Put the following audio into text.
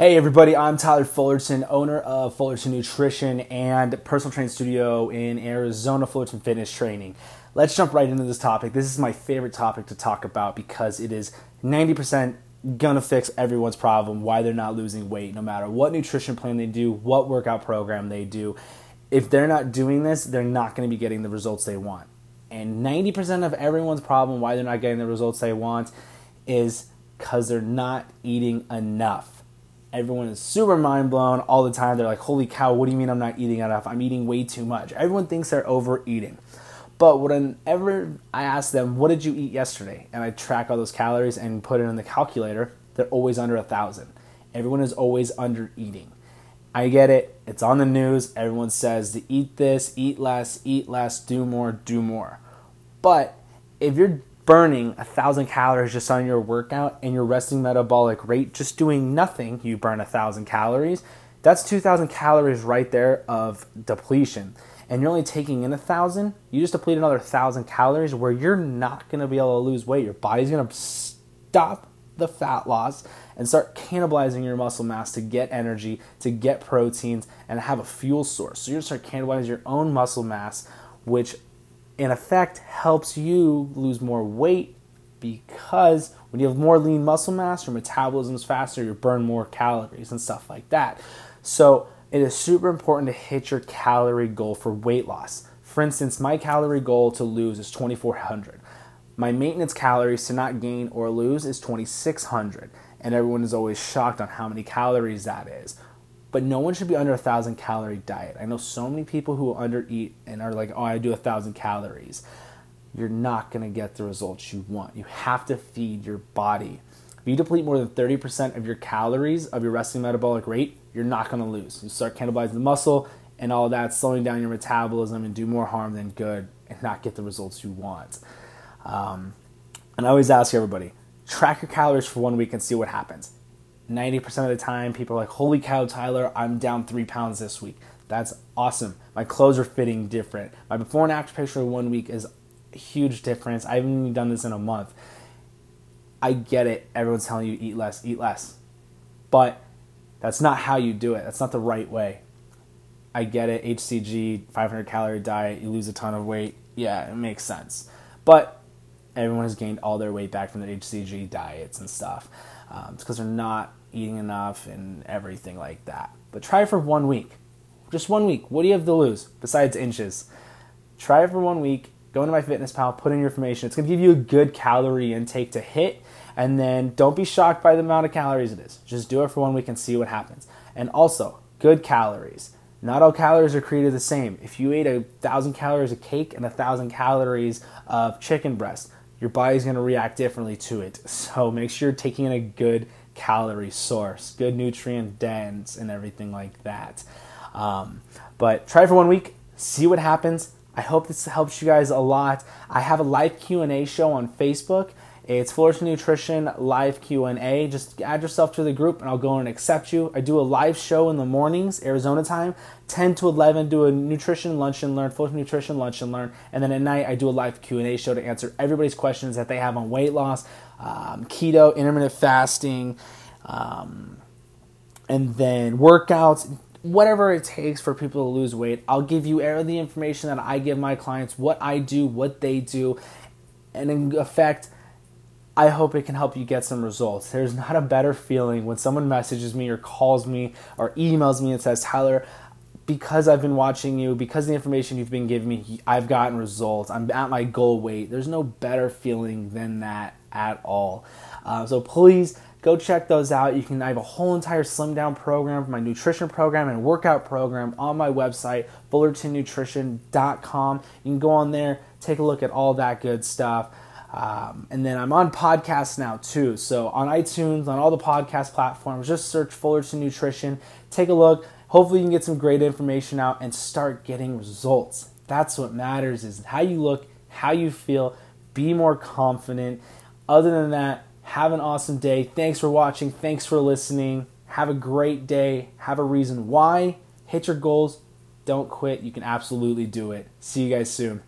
Hey everybody, I'm Tyler Fullerton, owner of Fullerton Nutrition and personal training studio in Arizona, Fullerton Fitness Training. Let's jump right into this topic. This is my favorite topic to talk about because it is 90% gonna fix everyone's problem why they're not losing weight no matter what nutrition plan they do, what workout program they do. If they're not doing this, they're not going to be getting the results they want. And 90% of everyone's problem why they're not getting the results they want is cuz they're not eating enough Everyone is super mind blown all the time. They're like, holy cow, what do you mean I'm not eating enough? I'm eating way too much. Everyone thinks they're overeating. But whenever I ask them, what did you eat yesterday? And I track all those calories and put it in the calculator, they're always under a thousand. Everyone is always under eating. I get it. It's on the news. Everyone says to eat this, eat less, eat less, do more, do more. But if you're burning a thousand calories just on your workout and your resting metabolic rate, just doing nothing, you burn a thousand calories. That's 2,000 calories right there of depletion. And you're only taking in a thousand, you just deplete another thousand calories where you're not gonna be able to lose weight. Your body's gonna stop the fat loss and start cannibalizing your muscle mass to get energy, to get proteins, and have a fuel source. So you're gonna start cannibalizing your own muscle mass, which in effect helps you lose more weight because when you have more lean muscle mass, your metabolism is faster, you burn more calories and stuff like that. So it is super important to hit your calorie goal for weight loss. For instance, my calorie goal to lose is 2400. My maintenance calories to not gain or lose is 2600. And everyone is always shocked on how many calories that is but no one should be under a thousand calorie diet. I know so many people who under eat and are like, oh, I do a thousand calories. You're not to get the results you want. You have to feed your body. If you deplete more than 30% of your calories of your resting metabolic rate, you're not to lose. You start cannibalizing the muscle and all that, slowing down your metabolism and do more harm than good and not get the results you want. Um, and I always ask everybody track your calories for one week and see what happens 90% of the time, people are like, Holy cow, Tyler, I'm down three pounds this week. That's awesome. My clothes are fitting different. My before and after picture one week is a huge difference. I haven't even done this in a month. I get it. Everyone's telling you eat less, eat less. But that's not how you do it. That's not the right way. I get it. HCG, 500 calorie diet, you lose a ton of weight. Yeah, it makes sense. But everyone has gained all their weight back from their HCG diets and stuff. Um, it's because they're not eating enough and everything like that. But try for one week. Just one week. What do you have to lose besides inches? Try for one week. Go into MyFitnessPal, put in your information. It's to give you a good calorie intake to hit. And then don't be shocked by the amount of calories it is. Just do it for one week and see what happens. And also, good calories. Not all calories are created the same. If you ate a thousand calories of cake and a thousand calories of chicken breast, your body's going to react differently to it. So make sure you're taking in a good calorie source, good nutrient dense, and everything like that. Um, but try for one week, see what happens. I hope this helps you guys a lot. I have a live Q&A show on Facebook. It's Fullerton Nutrition live Q&A. Just add yourself to the group and I'll go and accept you. I do a live show in the mornings, Arizona time, 10 to 11, do a nutrition lunch and learn, Fullerton Nutrition lunch and learn. And then at night, I do a live Q&A show to answer everybody's questions that they have on weight loss, um, keto, intermittent fasting, um, and then workouts, whatever it takes for people to lose weight. I'll give you all the information that I give my clients, what I do, what they do, and in effect, I hope it can help you get some results. There's not a better feeling when someone messages me or calls me or emails me and says, Tyler, because I've been watching you, because the information you've been giving me, I've gotten results. I'm at my goal weight. There's no better feeling than that at all. Uh, so please go check those out. You can I have a whole entire slim down program, my nutrition program and workout program on my website, fullertonnutrition.com. You can go on there, take a look at all that good stuff. Um, and then I'm on podcasts now too. So on iTunes, on all the podcast platforms, just search Fullerton Nutrition. Take a look. Hopefully, you can get some great information out and start getting results. That's what matters is how you look, how you feel. Be more confident. Other than that, have an awesome day. Thanks for watching. Thanks for listening. Have a great day. Have a reason why. Hit your goals. Don't quit. You can absolutely do it. See you guys soon.